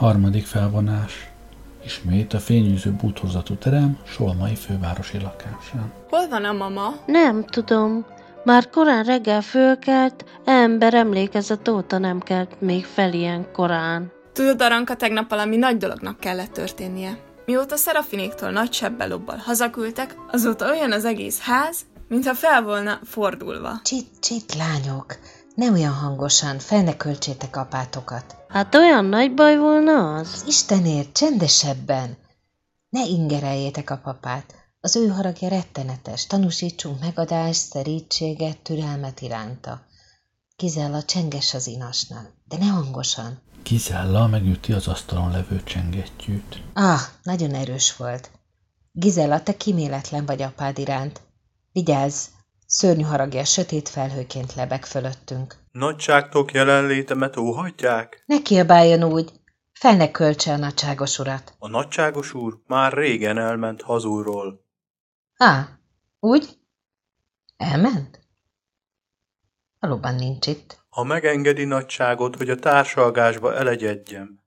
Harmadik felvonás. Ismét a fényűző bútorzatú terem Solmai fővárosi lakásán. Hol van a mama? Nem tudom. Már korán reggel fölkelt, ember emlékezet óta nem kelt még fel ilyen korán. Tudod, Aranka, tegnap valami nagy dolognak kellett történnie. Mióta Szerafinéktól nagy sebbelobbal hazaküldtek, azóta olyan az egész ház, mintha fel volna fordulva. Csit, csit, lányok, ne olyan hangosan, fel ne költsétek apátokat. Hát olyan nagy baj volna az? Istenért, csendesebben! Ne ingereljétek a papát. Az ő haragja rettenetes. Tanúsítsunk megadást, szerítséget, türelmet iránta. Gizella csenges az inasnál, de ne hangosan. Gizella megüti az asztalon levő csengettyűt. Ah, nagyon erős volt. Gizella, te kiméletlen vagy apád iránt. Vigyázz, szörnyű haragja sötét felhőként lebeg fölöttünk. Nagyságtok jelenlétemet óhatják? Ne kiabáljon úgy, fel ne költse a nagyságos urat. A nagyságos úr már régen elment hazulról. Á, úgy? Elment? Valóban nincs itt. Ha megengedi nagyságot, hogy a társalgásba elegyedjem.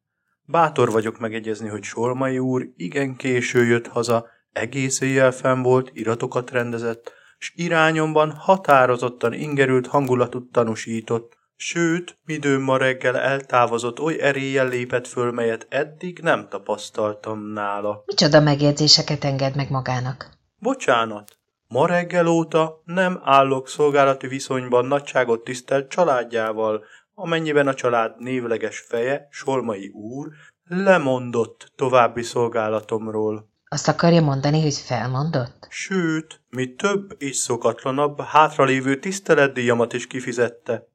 Bátor vagyok megegyezni, hogy Solmai úr igen késő jött haza, egész éjjel fenn volt, iratokat rendezett, s irányomban határozottan ingerült hangulatut tanúsított, sőt, midőn ma reggel eltávozott, oly eréllyel lépett föl, melyet eddig nem tapasztaltam nála. Micsoda megjegyzéseket enged meg magának? Bocsánat, ma reggel óta nem állok szolgálati viszonyban nagyságot tisztelt családjával, amennyiben a család névleges feje, Solmai úr, lemondott további szolgálatomról. Azt akarja mondani, hogy felmondott? Sőt, mi több és szokatlanabb, hátralévő tiszteletdíjamat is kifizette,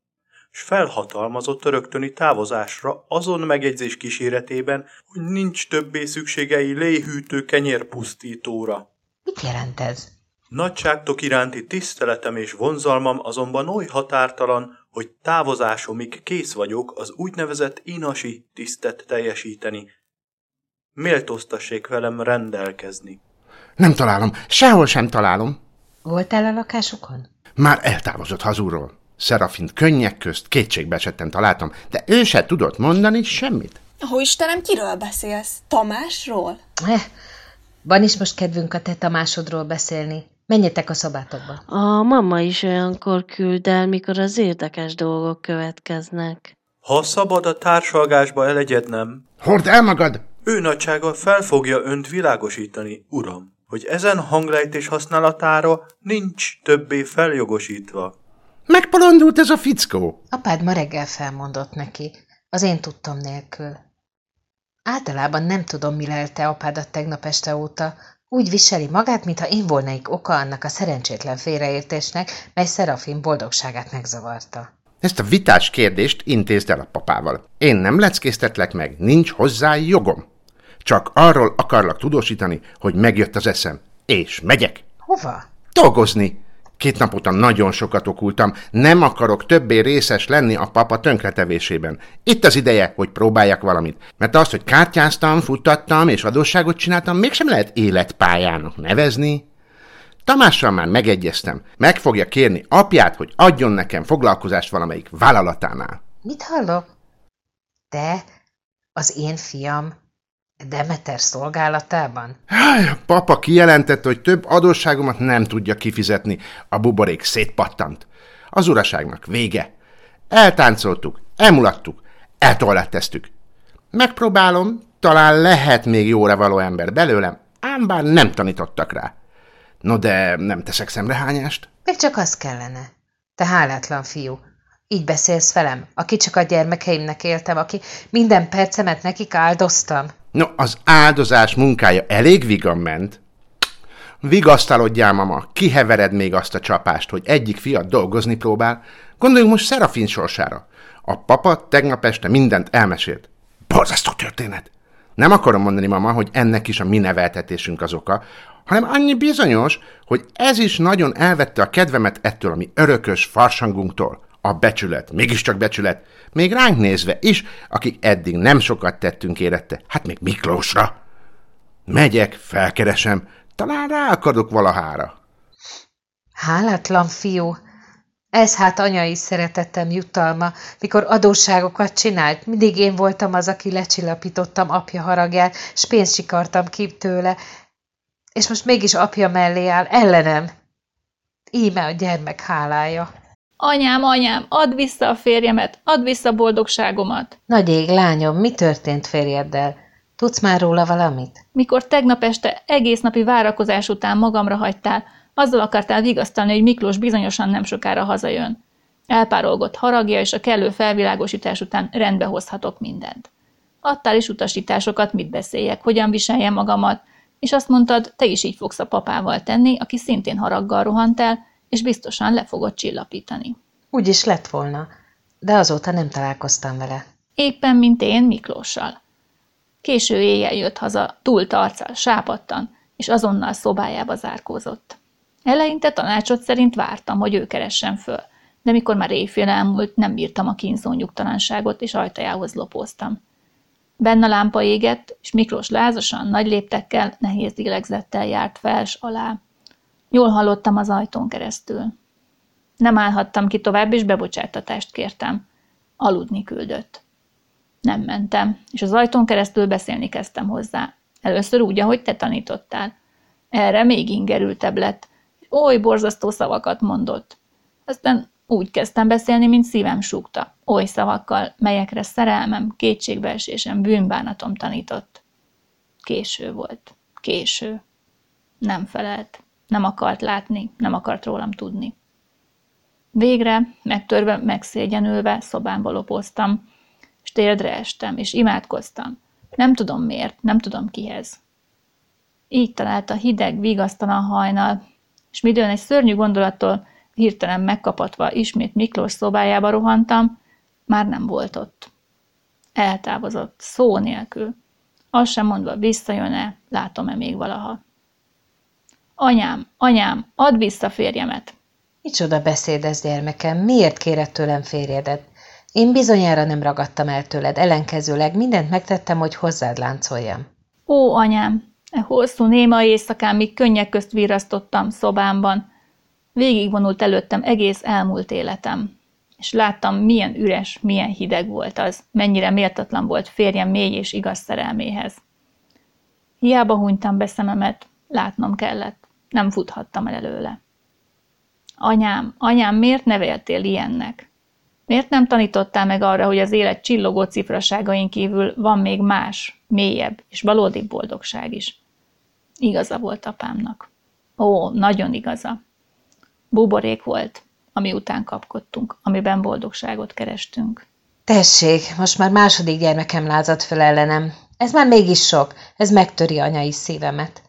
s felhatalmazott a rögtöni távozásra azon megjegyzés kíséretében, hogy nincs többé szükségei léhűtő kenyérpusztítóra. Mit jelent ez? Nagyságtok iránti tiszteletem és vonzalmam azonban oly határtalan, hogy távozásomig kész vagyok az úgynevezett inasi tisztet teljesíteni. Méltóztassék velem rendelkezni. Nem találom, sehol sem találom. Voltál a lakásukon? Már eltávozott hazúról. Szerafint könnyek közt kétségbe esetten találtam, de ő se tudott mondani semmit. Ó, Istenem, kiről beszélsz? Tamásról? Eh, van is most kedvünk a te Tamásodról beszélni. Menjetek a szobátokba. A mama is olyankor küld el, mikor az érdekes dolgok következnek. Ha szabad a társalgásba elegyednem, Hord el magad! Ő nagysága fel fogja önt világosítani, uram, hogy ezen hanglejtés használatára nincs többé feljogosítva. Megpolondult ez a fickó. Apád ma reggel felmondott neki, az én tudtam nélkül. Általában nem tudom, mi lelte apádat tegnap este óta. Úgy viseli magát, mintha én volnék oka annak a szerencsétlen félreértésnek, mely Szerafin boldogságát megzavarta. Ezt a vitás kérdést intézd el a papával. Én nem leckéztetlek meg, nincs hozzá jogom. Csak arról akarlak tudósítani, hogy megjött az eszem. És megyek. Hova? Dolgozni. Két nap óta nagyon sokat okultam, nem akarok többé részes lenni a papa tönkretevésében. Itt az ideje, hogy próbáljak valamit. Mert azt, hogy kártyáztam, futtattam és adósságot csináltam, mégsem lehet életpályának nevezni. Tamással már megegyeztem. Meg fogja kérni apját, hogy adjon nekem foglalkozást valamelyik vállalatánál. Mit hallok? Te, az én fiam, Demeter szolgálatában? Háj, a papa kijelentette, hogy több adósságomat nem tudja kifizetni. A buborék szétpattant. Az uraságnak vége. Eltáncoltuk, emulattuk, eltoaletteztük. Megpróbálom, talán lehet még jóra való ember belőlem, ám bár nem tanítottak rá. No de nem teszek szemrehányást. Még csak az kellene. Te hálátlan fiú. Így beszélsz velem, aki csak a gyermekeimnek éltem, aki minden percemet nekik áldoztam. No, az áldozás munkája elég vigan ment. Vigasztalodjál, mama, kihevered még azt a csapást, hogy egyik fiat dolgozni próbál. Gondoljunk most Szerafin sorsára. A papa tegnap este mindent elmesélt. Borzasztó történet. Nem akarom mondani, mama, hogy ennek is a mi neveltetésünk az oka, hanem annyi bizonyos, hogy ez is nagyon elvette a kedvemet ettől a mi örökös farsangunktól. A becsület, mégiscsak becsület, még ránk nézve is, akik eddig nem sokat tettünk érette, hát még Miklósra. Megyek, felkeresem, talán ráakadok valahára. Hálátlan fiú. Ez hát anyai szeretettem jutalma, mikor adósságokat csinált. Mindig én voltam az, aki lecsillapítottam apja haragját, s pénzt sikartam ki tőle. És most mégis apja mellé áll, ellenem. Íme a gyermek hálája. Anyám, anyám, add vissza a férjemet, add vissza boldogságomat. Nagy ég, lányom, mi történt férjeddel? Tudsz már róla valamit? Mikor tegnap este egész napi várakozás után magamra hagytál, azzal akartál vigasztalni, hogy Miklós bizonyosan nem sokára hazajön. Elpárolgott haragja, és a kellő felvilágosítás után rendbe hozhatok mindent. Adtál is utasításokat, mit beszéljek, hogyan viseljem magamat, és azt mondtad, te is így fogsz a papával tenni, aki szintén haraggal rohant el, és biztosan le fogod csillapítani. Úgy is lett volna, de azóta nem találkoztam vele. Éppen, mint én Miklóssal. Késő éjjel jött haza, túlt arccal, sápadtan, és azonnal szobájába zárkózott. Eleinte tanácsot szerint vártam, hogy ő keressen föl, de mikor már éjfél elmúlt, nem bírtam a kínzó nyugtalanságot, és ajtajához lopóztam. Benne a lámpa égett, és Miklós lázasan, nagy léptekkel, nehéz lélegzettel járt fels alá. Jól hallottam az ajtón keresztül. Nem állhattam ki tovább, és bebocsátatást kértem. Aludni küldött. Nem mentem, és az ajtón keresztül beszélni kezdtem hozzá. Először úgy, ahogy te tanítottál. Erre még ingerültebb lett. Oly borzasztó szavakat mondott. Aztán úgy kezdtem beszélni, mint szívem súgta. Oly szavakkal, melyekre szerelmem, kétségbeesésem, bűnbánatom tanított. Késő volt. Késő. Nem felelt. Nem akart látni, nem akart rólam tudni. Végre, megtörve, megszégyenülve szobámba lopoztam, és térdre estem, és imádkoztam. Nem tudom miért, nem tudom kihez. Így találta hideg, vigasztalan hajnal, és midőn egy szörnyű gondolattól hirtelen megkapatva ismét Miklós szobájába rohantam, már nem volt ott. Eltávozott, szó nélkül. Azt sem mondva, visszajön-e, látom-e még valaha. Anyám, anyám, add vissza férjemet! Micsoda beszéd ez, gyermekem, miért kéred tőlem férjedet? Én bizonyára nem ragadtam el tőled, ellenkezőleg mindent megtettem, hogy hozzád láncoljam. Ó, anyám, e hosszú néma éjszakán, míg könnyek közt virasztottam szobámban, végigvonult előttem egész elmúlt életem, és láttam, milyen üres, milyen hideg volt az, mennyire méltatlan volt férjem mély és igaz szerelméhez. Hiába hunytam be szememet, látnom kellett, nem futhattam el előle. Anyám, anyám, miért neveltél ilyennek? Miért nem tanítottál meg arra, hogy az élet csillogó cifraságain kívül van még más, mélyebb és valódi boldogság is? Igaza volt apámnak. Ó, nagyon igaza. Buborék volt, ami után kapkodtunk, amiben boldogságot kerestünk. Tessék, most már második gyermekem lázadt föl ellenem. Ez már mégis sok, ez megtöri anyai szívemet.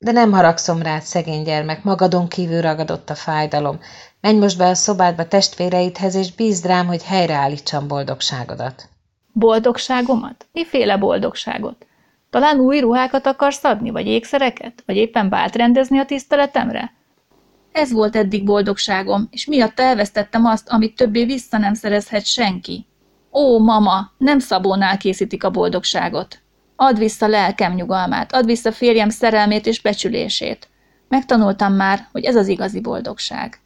De nem haragszom rád, szegény gyermek, magadon kívül ragadott a fájdalom. Menj most be a szobádba testvéreidhez, és bízd rám, hogy helyreállítsam boldogságodat. Boldogságomat? Miféle boldogságot? Talán új ruhákat akarsz adni, vagy ékszereket? Vagy éppen bált rendezni a tiszteletemre? Ez volt eddig boldogságom, és miatt elvesztettem azt, amit többé vissza nem szerezhet senki. Ó, mama, nem Szabónál készítik a boldogságot. Add vissza lelkem nyugalmát, add vissza férjem szerelmét és becsülését. Megtanultam már, hogy ez az igazi boldogság.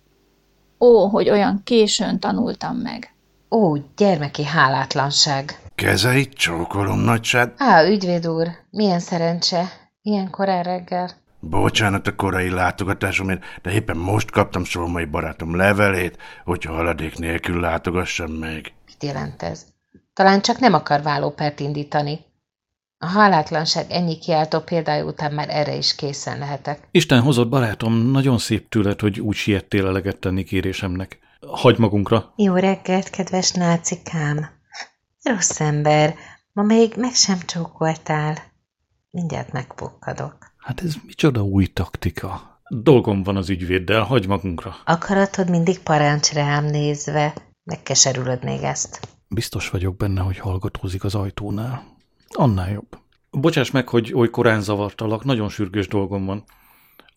Ó, hogy olyan későn tanultam meg. Ó, gyermeki hálátlanság. Kezeit csókolom, nagyság. Á, ügyvéd úr, milyen szerencse. Ilyen korán reggel. Bocsánat a korai látogatásomért, de éppen most kaptam Solmai barátom levelét, hogyha haladék nélkül látogassam meg. Mit jelent ez? Talán csak nem akar vállópert indítani. A hálátlanság ennyi kiáltó példája után már erre is készen lehetek. Isten hozott barátom, nagyon szép tőled, hogy úgy siettél eleget tenni kérésemnek. Hagy magunkra. Jó reggelt, kedves nácikám. Rossz ember, ma még meg sem csókoltál. Mindjárt megpukkadok. Hát ez micsoda új taktika. Dolgom van az ügyvéddel, hagy magunkra. Akaratod mindig parancs rám nézve. Megkeserülöd még ezt. Biztos vagyok benne, hogy hallgatózik az ajtónál. Annál jobb. Bocsáss meg, hogy oly korán zavartalak, nagyon sürgős dolgom van.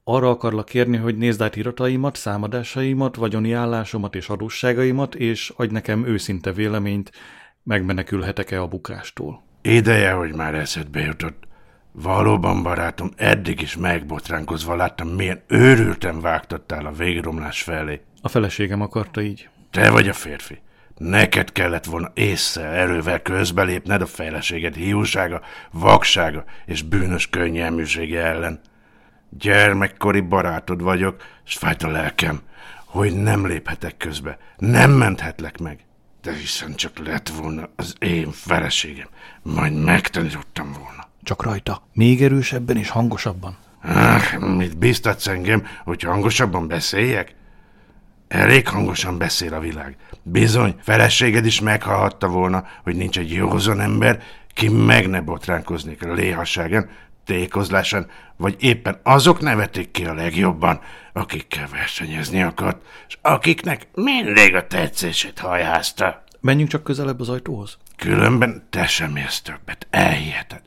Arra akarlak kérni, hogy nézd át irataimat, számadásaimat, vagyoni állásomat és adósságaimat, és adj nekem őszinte véleményt, megmenekülhetek-e a bukástól. Ideje, hogy már eszedbe jutott. Valóban, barátom, eddig is megbotránkozva láttam, milyen őrülten vágtattál a végromlás felé. A feleségem akarta így. Te vagy a férfi. Neked kellett volna észre erővel közbelépned a feleséged hiúsága, vaksága és bűnös könnyelműsége ellen. Gyermekkori barátod vagyok, és fájt a lelkem, hogy nem léphetek közbe, nem menthetlek meg. De hiszen csak lett volna az én feleségem, majd megtanítottam volna. Csak rajta. Még erősebben és hangosabban. Ah, mit biztatsz engem, hogy hangosabban beszéljek? Elég hangosan beszél a világ. Bizony, feleséged is meghallhatta volna, hogy nincs egy józan ember, ki meg ne botránkoznék a léhasságen, tékozláson, vagy éppen azok nevetik ki a legjobban, akikkel versenyezni akart, és akiknek mindig a tetszését hajházta. Menjünk csak közelebb az ajtóhoz. Különben te sem érsz többet, elhiheted.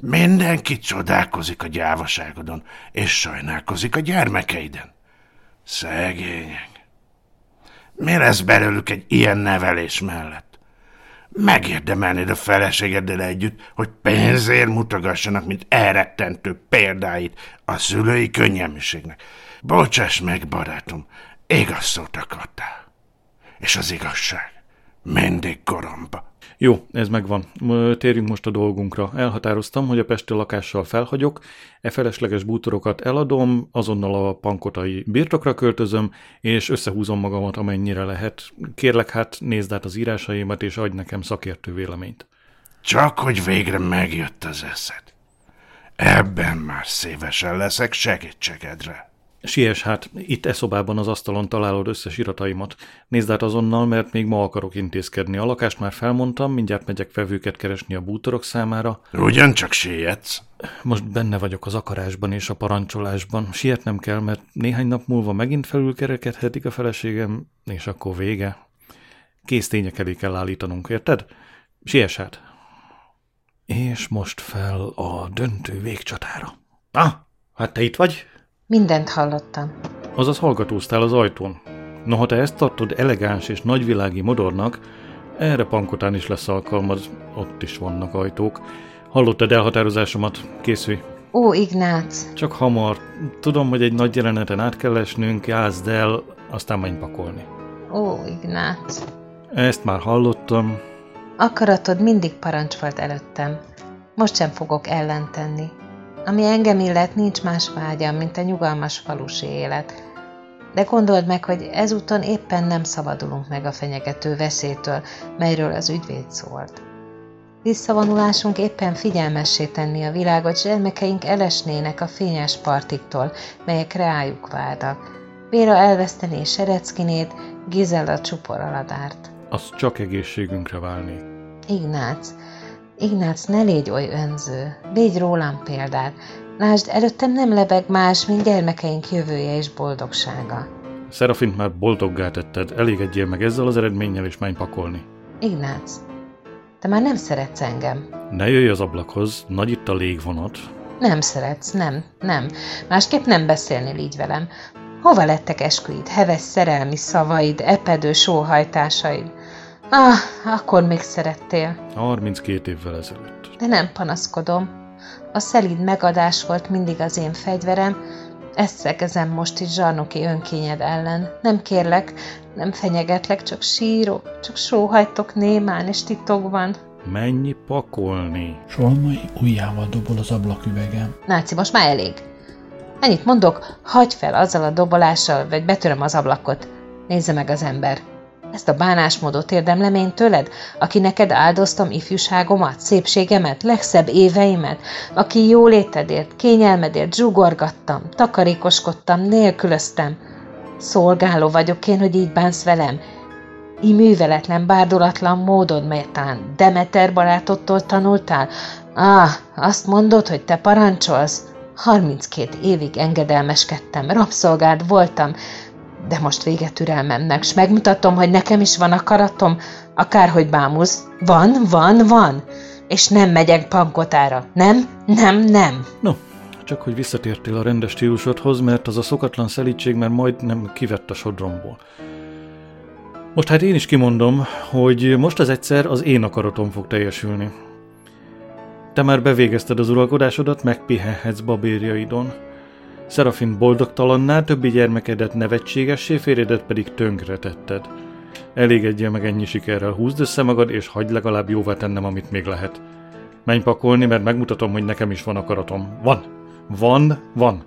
Mindenki csodálkozik a gyávaságodon, és sajnálkozik a gyermekeiden. Szegények. Mi lesz belőlük egy ilyen nevelés mellett? Megérdemelnéd a feleségeddel együtt, hogy pénzért mutogassanak, mint elrettentő példáit a szülői könnyelműségnek. Bocsáss meg, barátom, igaz szót akartál. És az igazság mindig goromba. Jó, ez megvan. Térjünk most a dolgunkra. Elhatároztam, hogy a pesti lakással felhagyok, e felesleges bútorokat eladom, azonnal a pankotai birtokra költözöm, és összehúzom magamat amennyire lehet. Kérlek hát, nézd át az írásaimat, és adj nekem szakértő véleményt. Csak hogy végre megjött az eszed. Ebben már szívesen leszek segítségedre. Siess hát, itt e szobában az asztalon találod összes irataimat. Nézd át azonnal, mert még ma akarok intézkedni. A lakást már felmondtam, mindjárt megyek vevőket keresni a bútorok számára. Ugyancsak sietsz. Most benne vagyok az akarásban és a parancsolásban. Sietnem kell, mert néhány nap múlva megint felülkerekedhetik a feleségem, és akkor vége. Kész tények elé kell állítanunk, érted? Siess hát. És most fel a döntő végcsatára. Ah, hát te itt vagy? Mindent hallottam. Azaz hallgatóztál az ajtón. Noha te ezt tartod elegáns és nagyvilági modornak, erre pankotán is lesz alkalmad, ott is vannak ajtók. Hallottad elhatározásomat? Készülj. Ó, Ignác, Csak hamar. Tudom, hogy egy nagy jeleneten át kell esnünk, jázd el, aztán menj pakolni. ó, Ignác. Ezt már hallottam. Akaratod mindig parancs volt előttem. Most sem fogok ellentenni. Ami engem illet, nincs más vágyam, mint a nyugalmas falusi élet. De gondold meg, hogy ezúton éppen nem szabadulunk meg a fenyegető veszélytől, melyről az ügyvéd szólt. Visszavonulásunk éppen figyelmessé tenni a világot, gyermekeink elesnének a fényes partiktól, melyek rájuk várnak. Béra elvesztené Sereckinét, Gizella csupor aladárt. Az csak egészségünkre válni. Ignác, Ignác, ne légy oly önző, légy rólam példát. Lásd, előttem nem lebeg más, mint gyermekeink jövője és boldogsága. Szerafint már boldoggá tetted, elégedjél meg ezzel az eredménnyel, és menj pakolni. Ignác, te már nem szeretsz engem. Ne jöjj az ablakhoz, nagy itt a légvonat. Nem szeretsz, nem, nem. Másképp nem beszélnél így velem. Hova lettek esküid, heves szerelmi szavaid, epedő sóhajtásaid? Ah, akkor még szerettél. 32 évvel ezelőtt. De nem panaszkodom. A szelíd megadás volt mindig az én fegyverem, ezt szegezem most is zsarnoki önkényed ellen. Nem kérlek, nem fenyegetlek, csak sírok, csak sóhajtok némán és titokban. Menj pakolni. Solmai ujjával dobol az ablaküvegem. Náci, most már elég. Ennyit mondok, hagyj fel azzal a dobolással, vagy betöröm az ablakot. Nézze meg az ember. Ezt a bánásmódot érdemlem én tőled, aki neked áldoztam ifjúságomat, szépségemet, legszebb éveimet, aki jólétedért, kényelmedért zsugorgattam, takarékoskodtam, nélkülöztem. Szolgáló vagyok én, hogy így bánsz velem. Így műveletlen, bárdolatlan módon, melyet talán Demeter barátottól tanultál? Ah, azt mondod, hogy te parancsolsz? 32 évig engedelmeskedtem, rabszolgád voltam, de most vége türelmemnek, s megmutatom, hogy nekem is van akaratom, akárhogy bámulsz. Van, van, van. És nem megyek pankotára. Nem, nem, nem. No, csak hogy visszatértél a rendes stílusodhoz, mert az a szokatlan szelítség már majdnem kivett a sodromból. Most hát én is kimondom, hogy most az egyszer az én akaratom fog teljesülni. Te már bevégezted az uralkodásodat, megpihenhetsz babérjaidon. Szerafin boldogtalanná, többi gyermekedet nevetségessé, férjedet pedig tönkretetted. Elégedjél meg ennyi sikerrel, húzd össze magad, és hagyd legalább jóvá tennem, amit még lehet. Menj pakolni, mert megmutatom, hogy nekem is van akaratom. Van. Van, van.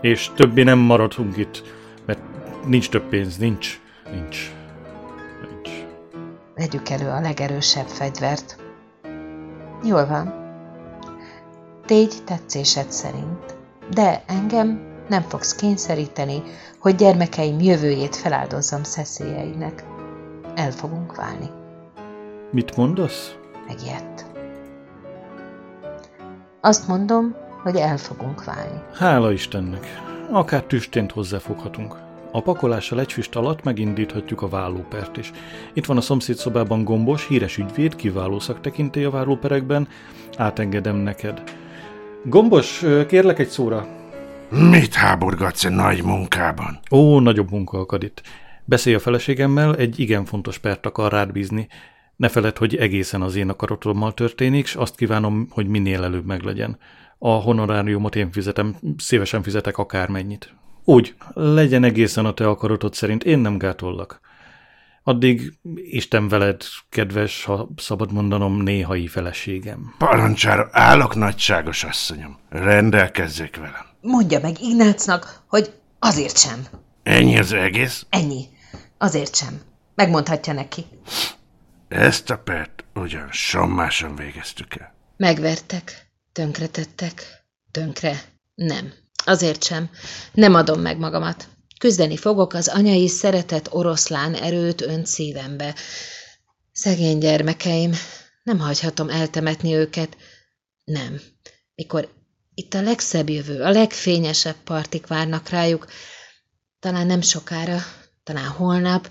És többé nem maradunk itt, mert nincs több pénz, nincs, nincs, nincs. Vegyük elő a legerősebb fegyvert. Jól van. Tégy tetszésed szerint. De engem nem fogsz kényszeríteni, hogy gyermekeim jövőjét feláldozzam szeszélyeinek. El fogunk válni. Mit mondasz? Megijedt. Azt mondom, hogy el fogunk válni. Hála Istennek. Akár tüstént hozzáfoghatunk. A pakolással egy füst alatt megindíthatjuk a vállópert is. Itt van a szomszéd szobában gombos, híres ügyvéd, kiváló szaktekintély a vállóperekben. Átengedem neked. Gombos, kérlek egy szóra. Mit háborgatsz a nagy munkában? Ó, nagyobb munka akad itt. Beszélj a feleségemmel, egy igen fontos pert akar rád bízni. Ne feled, hogy egészen az én akaratommal történik, és azt kívánom, hogy minél előbb meglegyen. A honoráriumot én fizetem, szívesen fizetek akármennyit. Úgy, legyen egészen a te akaratod szerint, én nem gátollak. Addig Isten veled, kedves, ha szabad mondanom, néhai feleségem. Parancsára állok, nagyságos asszonyom. Rendelkezzék velem. Mondja meg Ignácnak, hogy azért sem. Ennyi az egész? Ennyi. Azért sem. Megmondhatja neki. Ezt a pert ugyan sommásan végeztük el. Megvertek, tönkretettek, tönkre. Nem. Azért sem. Nem adom meg magamat. Küzdeni fogok az anyai szeretet oroszlán erőt önt szívembe. Szegény gyermekeim, nem hagyhatom eltemetni őket. Nem. Mikor itt a legszebb jövő, a legfényesebb partik várnak rájuk, talán nem sokára, talán holnap,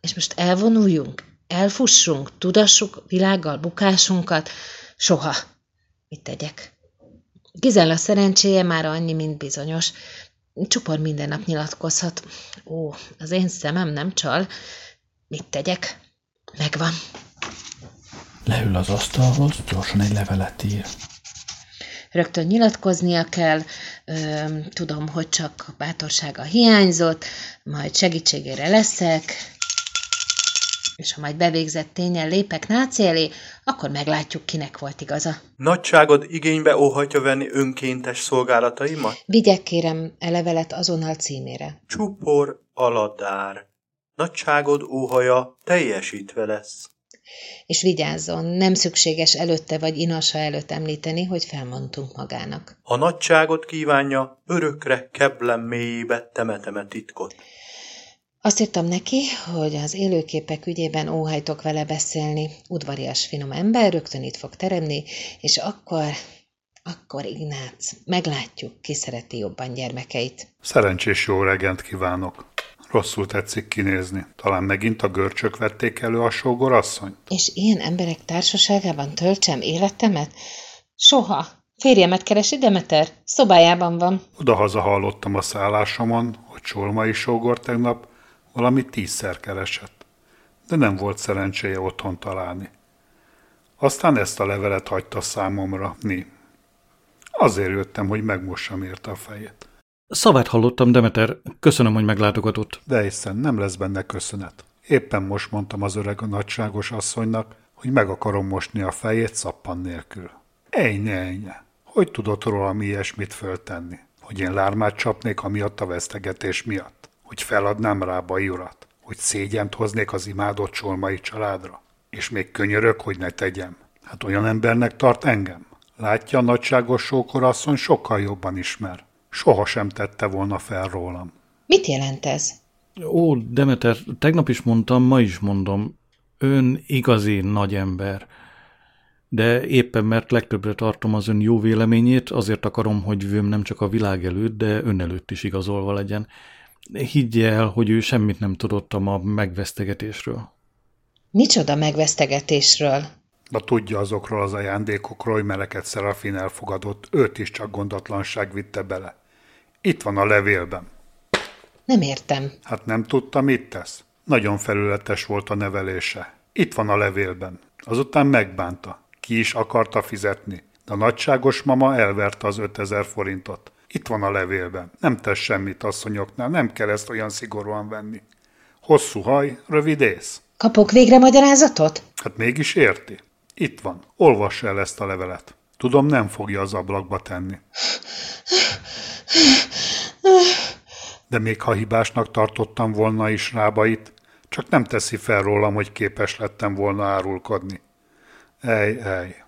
és most elvonuljunk, elfussunk, tudassuk világgal bukásunkat, soha. Mit tegyek? Gizella szerencséje már annyi, mint bizonyos. Csupor minden nap nyilatkozhat. Ó, az én szemem nem csal. Mit tegyek? Megvan. Leül az asztalhoz, gyorsan egy levelet ír. Rögtön nyilatkoznia kell, tudom, hogy csak bátorsága hiányzott, majd segítségére leszek, és ha majd bevégzett tényen lépek náci elé, akkor meglátjuk, kinek volt igaza. Nagyságod igénybe óhatja venni önkéntes szolgálataimat? Vigyek kérem e levelet azonnal címére. Csupor aladár. Nagyságod óhaja teljesítve lesz. És vigyázzon, nem szükséges előtte vagy inasa előtt említeni, hogy felmondtunk magának. Ha nagyságot kívánja, örökre keblem mélyébe temeteme titkot. Azt írtam neki, hogy az élőképek ügyében óhajtok vele beszélni. Udvarias finom ember, rögtön itt fog teremni, és akkor, akkor Ignác, meglátjuk, ki szereti jobban gyermekeit. Szerencsés jó reggelt kívánok. Rosszul tetszik kinézni. Talán megint a görcsök vették elő a sógorasszony? És ilyen emberek társaságában töltsem életemet? Soha. Férjemet keresi Demeter? Szobájában van. Odahaza hallottam a szállásomon, hogy Csolmai sógor tegnap valami tízszer keresett, de nem volt szerencséje otthon találni. Aztán ezt a levelet hagyta számomra, Ni. Azért jöttem, hogy megmossam érte a fejét. Szavát hallottam, Demeter. Köszönöm, hogy meglátogatott. De hiszen nem lesz benne köszönet. Éppen most mondtam az öreg a nagyságos asszonynak, hogy meg akarom mosni a fejét szappan nélkül. Ejnye, ejnye. Hogy tudott rólam ilyesmit föltenni? Hogy én lármát csapnék amiatt a vesztegetés miatt? Hogy feladnám rá a urat? Hogy szégyent hoznék az imádott csolmai családra? És még könyörök, hogy ne tegyem. Hát olyan embernek tart engem. Látja, a nagyságos sókorasszony sokkal jobban ismer. Soha sem tette volna fel rólam. Mit jelent ez? Ó, Demeter, tegnap is mondtam, ma is mondom. Ön igazi nagy ember. De éppen mert legtöbbre tartom az ön jó véleményét, azért akarom, hogy vőm nem csak a világ előtt, de ön előtt is igazolva legyen. Higgye el, hogy ő semmit nem tudott a ma megvesztegetésről. Micsoda megvesztegetésről? Ma tudja azokról az ajándékokról, hogy meleket Szerafin elfogadott, őt is csak gondatlanság vitte bele. Itt van a levélben. Nem értem. Hát nem tudta, mit tesz. Nagyon felületes volt a nevelése. Itt van a levélben. Azután megbánta. Ki is akarta fizetni. De a nagyságos mama elverte az 5000 forintot. Itt van a levélben. Nem tesz semmit asszonyoknál, nem kell ezt olyan szigorúan venni. Hosszú haj, rövid ész. Kapok végre magyarázatot? Hát mégis érti. Itt van, olvassa el ezt a levelet. Tudom, nem fogja az ablakba tenni. De még ha hibásnak tartottam volna is rábait, csak nem teszi fel rólam, hogy képes lettem volna árulkodni. Ej, ej.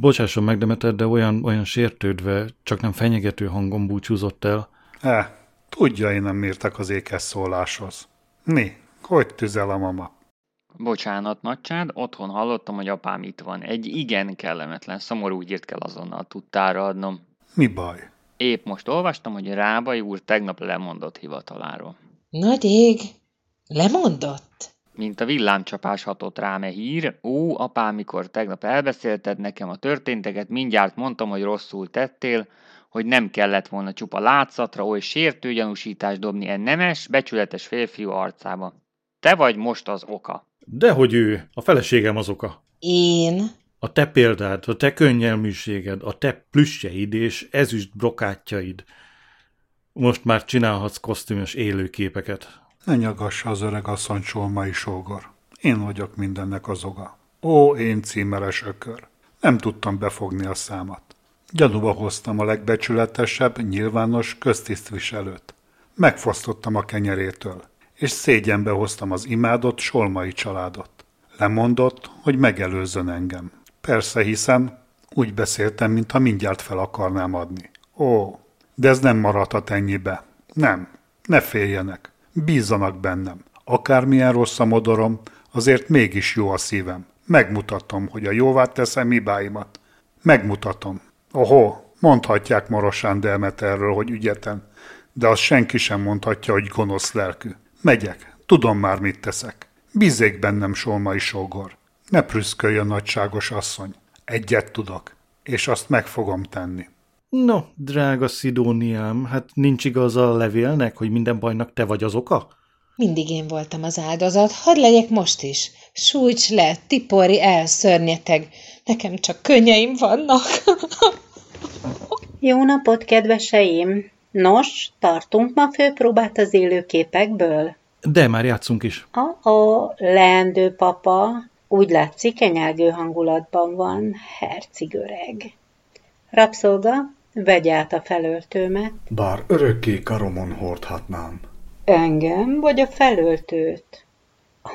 Bocsásson meg, Demeter, de olyan, olyan sértődve, csak nem fenyegető hangon búcsúzott el. E, tudja, én nem értek az ékes szóláshoz. Mi? Hogy tüzel a mama? Bocsánat, nagycsád, otthon hallottam, hogy apám itt van. Egy igen kellemetlen, szomorú írt kell azonnal tudtára adnom. Mi baj? Épp most olvastam, hogy Rábai úr tegnap lemondott hivataláról. Nagy ég, lemondott? Mint a villámcsapás hatott rám e hír, ó, apám, mikor tegnap elbeszélted nekem a történteket, mindjárt mondtam, hogy rosszul tettél, hogy nem kellett volna csupa látszatra oly sértő gyanúsítást dobni e nemes, becsületes férfiú arcába. Te vagy most az oka. Dehogy ő, a feleségem az oka. Én? A te példád, a te könnyelműséged, a te plüssjeid és ezüst brokátjaid. Most már csinálhatsz kosztümös élőképeket. Ne nyagassa az öreg asszony Solmai sógor. Én vagyok mindennek az oga. Ó, én címeres ökör. Nem tudtam befogni a számat. Gyanúba hoztam a legbecsületesebb, nyilvános köztisztviselőt. Megfosztottam a kenyerétől, és szégyenbe hoztam az imádott Solmai családot. Lemondott, hogy megelőzzön engem. Persze hiszem, úgy beszéltem, mintha mindjárt fel akarnám adni. Ó, de ez nem maradhat ennyibe. Nem, ne féljenek. Bízzanak bennem. Akármilyen rossz a modorom, azért mégis jó a szívem. Megmutatom, hogy a jóvá teszem hibáimat. Megmutatom. Oho, mondhatják Morosán erről, hogy ügyeten, de azt senki sem mondhatja, hogy gonosz lelkű. Megyek, tudom már, mit teszek. Bízzék bennem, Solmai sógor. Ne prüszköljön, nagyságos asszony. Egyet tudok, és azt meg fogom tenni. No, drága Szidóniám, hát nincs igaz a levélnek, hogy minden bajnak te vagy az oka? Mindig én voltam az áldozat, hadd legyek most is. Sújts le, tipori el, szörnyeteg. Nekem csak könnyeim vannak. Jó napot, kedveseim! Nos, tartunk ma főpróbát az élőképekből? De már játszunk is. A-a, leendő papa, úgy látszik, kenyelgő hangulatban van, hercig öreg. Rabszolga, vegy át a felöltőmet. Bár örökké karomon hordhatnám. Engem, vagy a felöltőt?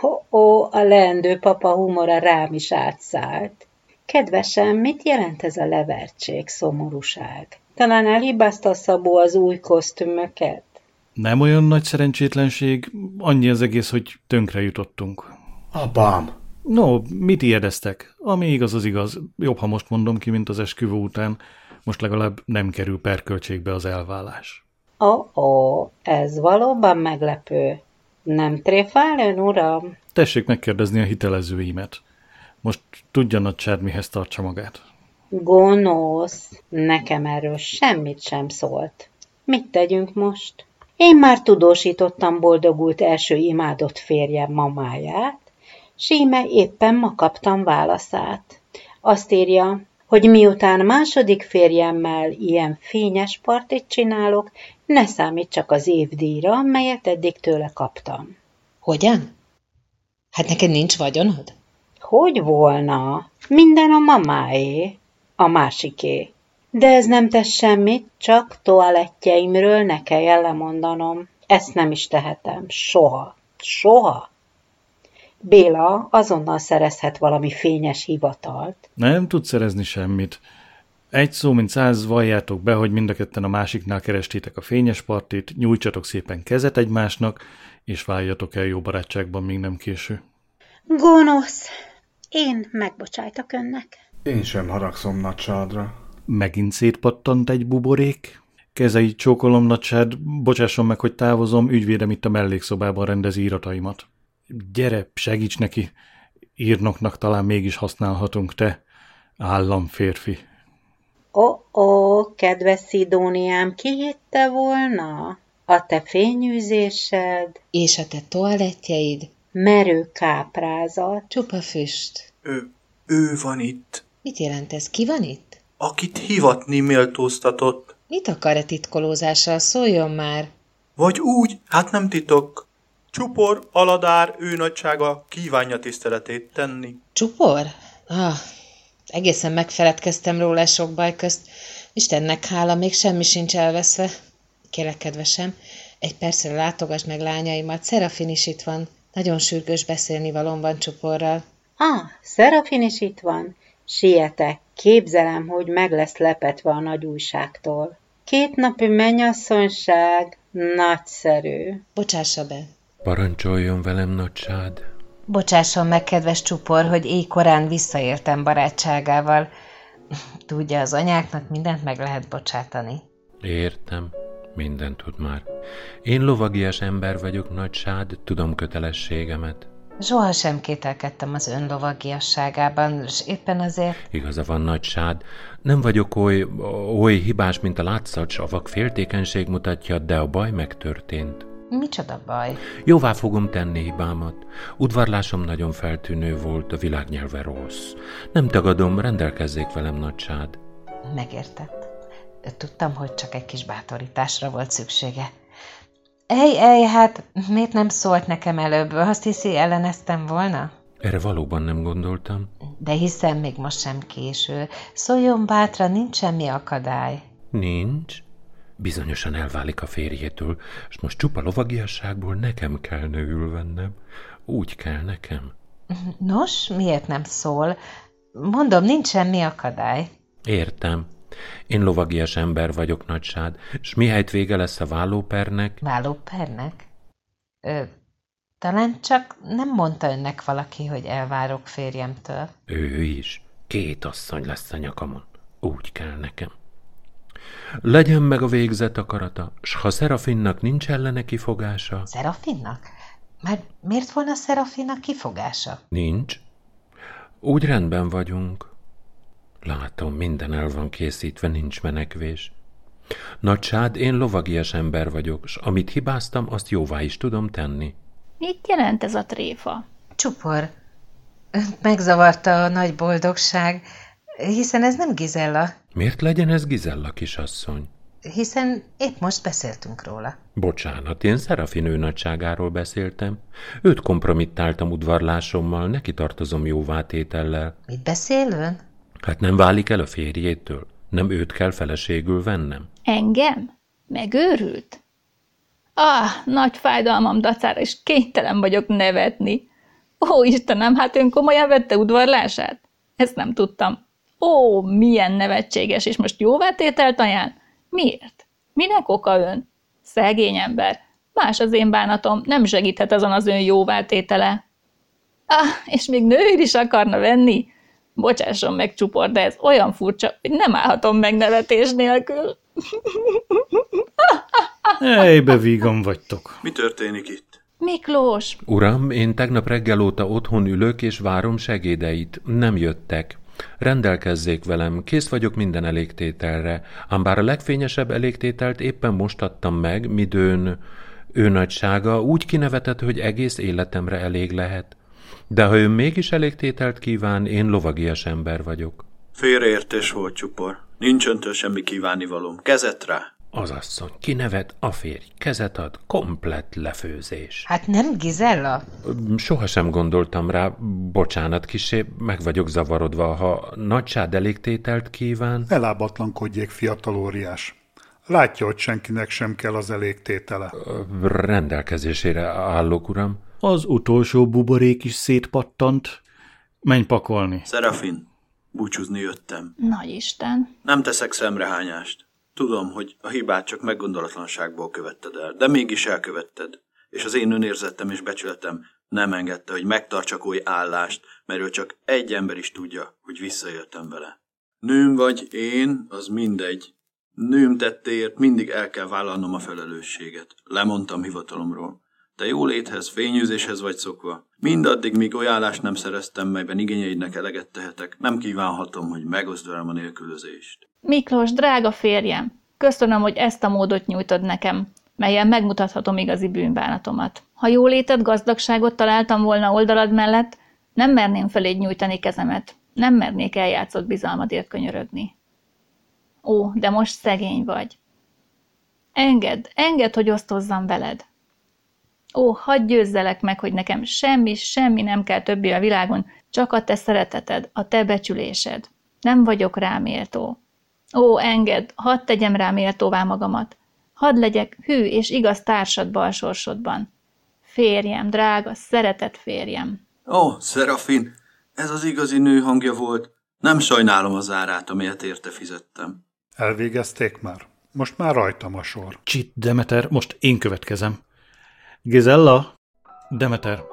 Ó, ó, a leendő papa humora rám is átszállt. Kedvesem, mit jelent ez a levertség, szomorúság? Talán elhibázta Szabó az új kosztümöket? Nem olyan nagy szerencsétlenség, annyi az egész, hogy tönkre jutottunk. Apám! No, mit ijedeztek? Ami igaz, az igaz. Jobb, ha most mondom ki, mint az esküvő után. Most legalább nem kerül perköltségbe az elvállás. Ó, ó, ez valóban meglepő. Nem tréfál ön, uram? Tessék megkérdezni a hitelezőimet. Most tudja nagycsád, mihez tartsa magát. Gonosz, nekem erről semmit sem szólt. Mit tegyünk most? Én már tudósítottam boldogult első imádott férjem mamáját, s íme éppen ma kaptam válaszát. Azt írja, hogy miután második férjemmel ilyen fényes partit csinálok, ne számít csak az évdíjra, melyet eddig tőle kaptam. Hogyan? Hát neked nincs vagyonod? Hogy volna? Minden a mamáé, a másiké. De ez nem tesz semmit, csak toalettjeimről ne kelljen lemondanom. Ezt nem is tehetem. Soha. Soha. Béla azonnal szerezhet valami fényes hivatalt. Nem tud szerezni semmit. Egy szó, mint száz, valljátok be, hogy mind a ketten a másiknál kerestétek a fényes partit, nyújtsatok szépen kezet egymásnak, és váljatok el jó barátságban, még nem késő. Gonosz! Én megbocsájtak önnek. Én sem haragszom nagysádra. Megint szétpattant egy buborék. Kezeit csókolom, nagysád, bocsásson meg, hogy távozom, ügyvédem itt a mellékszobában rendezi írataimat. Gyere, segíts neki. Írnoknak talán mégis használhatunk te, államférfi. Ó-ó, kedves Szidóniám, ki hitte volna? A te fényűzésed És a te toalettjeid? merő káprázat. Csupa füst. Ő, ő van itt, Mit jelent ez? Ki van itt? akit hivatni méltóztatott. Mit akar-e titkolózással? Szóljon már! Vagy úgy, hát nem titok. Csupor, aladár, ő nagysága kívánja tiszteletét tenni. Csupor? Ah, egészen megfeledkeztem róla sok baj közt. Istennek hála, még semmi sincs elveszve. Kérlek, kedvesem, egy percre látogass meg lányaimat, Szerafin is itt van. Nagyon sürgős beszélni valóban csuporral. Ah, Szerafin is itt van. Sietek, képzelem, hogy meg lesz lepetve a nagy újságtól. Két napi mennyasszonyság, nagyszerű. Bocsássa be. Parancsoljon velem, nagysád. Bocsásson meg, kedves csupor, hogy éjkorán visszaértem barátságával. Tudja, az anyáknak mindent meg lehet bocsátani. Értem, mindent tud már. Én lovagias ember vagyok, nagysád, tudom kötelességemet. Soha sem kételkedtem az ön lovagiasságában, és éppen azért... Igaza van, nagysád. Nem vagyok oly, oly hibás, mint a látszat, a vak féltékenység mutatja, de a baj megtörtént. Micsoda baj? Jóvá fogom tenni hibámat. Udvarlásom nagyon feltűnő volt, a világnyelve rossz. Nem tagadom, rendelkezzék velem, nagysád. Megértett. Tudtam, hogy csak egy kis bátorításra volt szüksége. Ej, ej, hát miért nem szólt nekem előbb? Azt hiszi, elleneztem volna? Erre valóban nem gondoltam. De hiszem, még most sem késő. Szóljon bátran, nincs semmi akadály. Nincs. Bizonyosan elválik a férjétől, és most csupa lovagiasságból nekem kell nőül vennem. Úgy kell nekem. Nos, miért nem szól? Mondom, nincs semmi akadály. Értem. Én lovagias ember vagyok, nagysád, és mihelyt vége lesz a vállópernek... Vállópernek? Ö, talán csak nem mondta önnek valaki, hogy elvárok férjemtől. Ő is. Két asszony lesz a nyakamon. Úgy kell nekem. Legyen meg a végzet akarata, s ha Szerafinnak nincs ellene kifogása... Szerafinnak? Már miért volna Szerafinnak kifogása? Nincs. Úgy rendben vagyunk. Látom, minden el van készítve, nincs menekvés. Nagysád, én lovagias ember vagyok, s amit hibáztam, azt jóvá is tudom tenni. Mit jelent ez a tréfa? Csupor. Önt megzavarta a nagy boldogság, hiszen ez nem Gizella. Miért legyen ez Gizella, kisasszony? Hiszen épp most beszéltünk róla. Bocsánat, én Szerafin ő nagyságáról beszéltem. Őt kompromittáltam udvarlásommal, neki tartozom jóvátétellel. Mit beszél ön? Hát nem válik el a férjétől? Nem őt kell feleségül vennem? Engem? Megőrült? Ah, nagy fájdalmam dacára, és kénytelen vagyok nevetni. Ó, Istenem, hát ön komolyan vette udvarlását? Ezt nem tudtam. Ó, milyen nevetséges, és most jóvátételt ajánl? Miért? Minek oka ön? Szegény ember. Más az én bánatom, nem segíthet azon az ön jóvátétele. Ah, és még nőid is akarna venni? Bocsásson meg, csupor, de ez olyan furcsa, hogy nem állhatom meg nevetés nélkül. Ejbe vígan vagytok. Mi történik itt? Miklós! Uram, én tegnap reggel óta otthon ülök, és várom segédeit. Nem jöttek. Rendelkezzék velem, kész vagyok minden elégtételre, ám bár a legfényesebb elégtételt éppen most adtam meg, midőn ő nagysága úgy kinevetett, hogy egész életemre elég lehet. De ha ő mégis elégtételt kíván, én lovagias ember vagyok. Félreértés volt, csupor. Nincs öntől semmi kívánivalóm. Kezet rá! Az asszony kinevet, a férj kezet ad, komplett lefőzés. Hát nem Gizella? Soha sem gondoltam rá, bocsánat kisé, meg vagyok zavarodva, ha nagysád elégtételt kíván. Ne lábatlankodjék, fiatal óriás. Látja, hogy senkinek sem kell az elégtétele. Rendelkezésére állok, uram. Az utolsó buborék is szétpattant. Menj pakolni. Szerafin, búcsúzni jöttem. Nagy Isten. Nem teszek szemrehányást. Tudom, hogy a hibát csak meggondolatlanságból követted el, de mégis elkövetted. És az én önérzetem és becsületem nem engedte, hogy megtartsak oly állást, mert csak egy ember is tudja, hogy visszajöttem vele. Nőm vagy én, az mindegy. Nőm tettéért mindig el kell vállalnom a felelősséget. Lemondtam hivatalomról. Te jóléthez, fényűzéshez vagy szokva. Mindaddig, míg oly állást nem szereztem, melyben igényeidnek eleget tehetek, nem kívánhatom, hogy megoszd a nélkülözést. Miklós, drága férjem, köszönöm, hogy ezt a módot nyújtod nekem, melyen megmutathatom igazi bűnbánatomat. Ha jólétet, gazdagságot találtam volna oldalad mellett, nem merném feléd nyújtani kezemet, nem mernék eljátszott bizalmadért könyörögni. Ó, de most szegény vagy. Engedd, engedd, hogy osztozzam veled. Ó, hadd győzzelek meg, hogy nekem semmi, semmi nem kell többi a világon, csak a te szereteted, a te becsülésed. Nem vagyok rá méltó. Ó, engedd, hadd tegyem rá méltóvá magamat. Hadd legyek hű és igaz társad balsorsodban. Férjem, drága, szeretett férjem. Ó, Szerafin, ez az igazi nő hangja volt. Nem sajnálom az árát, amelyet érte fizettem. Elvégezték már? Most már rajtam a sor. Csit, Demeter, most én következem. Gizella? Demeter,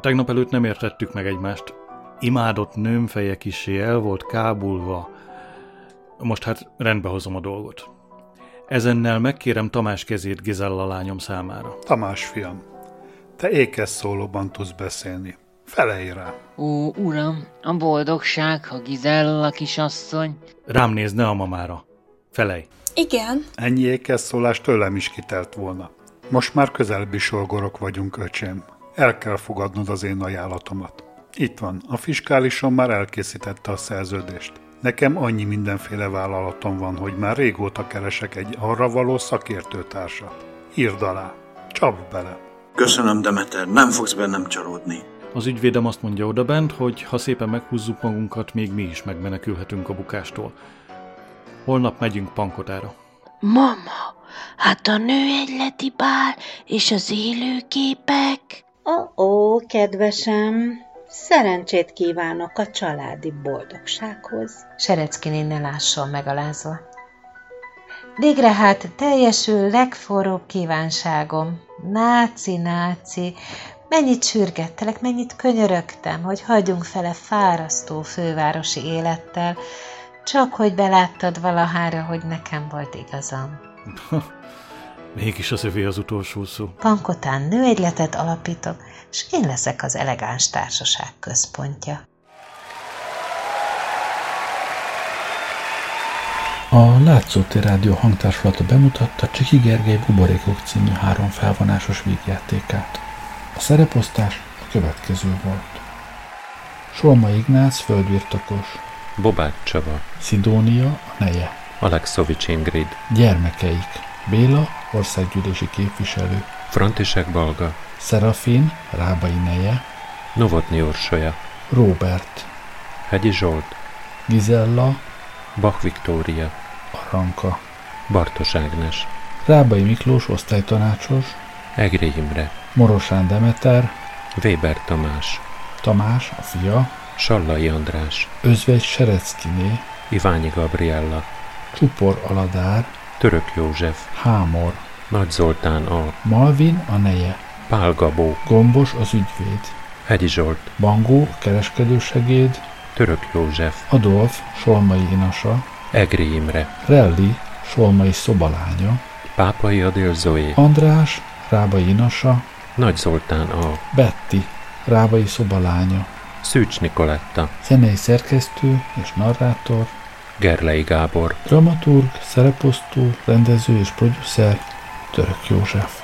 tegnap előtt nem értettük meg egymást. Imádott nőm feje kisé el volt kábulva. Most hát rendbe hozom a dolgot. Ezennel megkérem Tamás kezét Gizella lányom számára. Tamás fiam, te ékes szólóban tudsz beszélni. Felejj rá. Ó, uram, a boldogság, ha Gizella kisasszony. Rám néz, ne a mamára. Felej. Igen. Ennyi ékes szólás tőlem is kitelt volna. Most már közelebbi solgorok vagyunk, öcsém. El kell fogadnod az én ajánlatomat. Itt van, a fiskálison már elkészítette a szerződést. Nekem annyi mindenféle vállalatom van, hogy már régóta keresek egy arra való szakértőtársat. Írd alá. Csapd bele. Köszönöm, Demeter, nem fogsz bennem csalódni. Az ügyvédem azt mondja odabent, hogy ha szépen meghúzzuk magunkat, még mi is megmenekülhetünk a bukástól. Holnap megyünk Pankotára. Mama, hát a nőegyleti bál és az élőképek? Ó, ó, kedvesem, szerencsét kívánok a családi boldogsághoz. Serecki nénne lásson megalázva. Végre hát teljesül legforróbb kívánságom. Náci, náci, mennyit sürgettelek, mennyit könyörögtem, hogy hagyjunk fele fárasztó fővárosi élettel, csak hogy beláttad valahára, hogy nekem volt igazam. Mégis az övé az utolsó szó. Pankotán nőegyletet alapítok, és én leszek az elegáns társaság központja. A Látszótér Rádió hangtársulata bemutatta Csiki Gergely Buborékok című három felvonásos vígjátékát. A szereposztás a következő volt. Solma Ignác földbirtokos, Bobát Csaba, Szidónia a neje, Alexovics Ingrid, gyermekeik, Béla országgyűlési képviselő, Frantisek Balga, Szerafin Rábai neje, Novotny Orsolya, Róbert, Hegyi Zsolt, Gizella, Bach Viktória, Aranka, Bartos Ágnes, Rábai Miklós osztálytanácsos, Egri Imre, Morosán Demeter, Weber Tamás, Tamás, a fia, Sallai András, Özvegy Sereckiné, Iványi Gabriella, Csupor Aladár, Török József, Hámor, Nagy Zoltán A, Malvin a neje, Pál Gabó, Gombos az ügyvéd, Hegyi Zsolt, Bangó kereskedősegéd, Török József, Adolf Solmai Inasa, Egri Imre, Relli Solmai szobalánya, Pápai Adél Zoé, András Rábai Inasa, Nagy Zoltán A, Betty Rábai szobalánya, Szűcs Nikoletta, zenei szerkesztő és narrátor, Gerlei Gábor, dramaturg, szereposztó, rendező és producer Török József.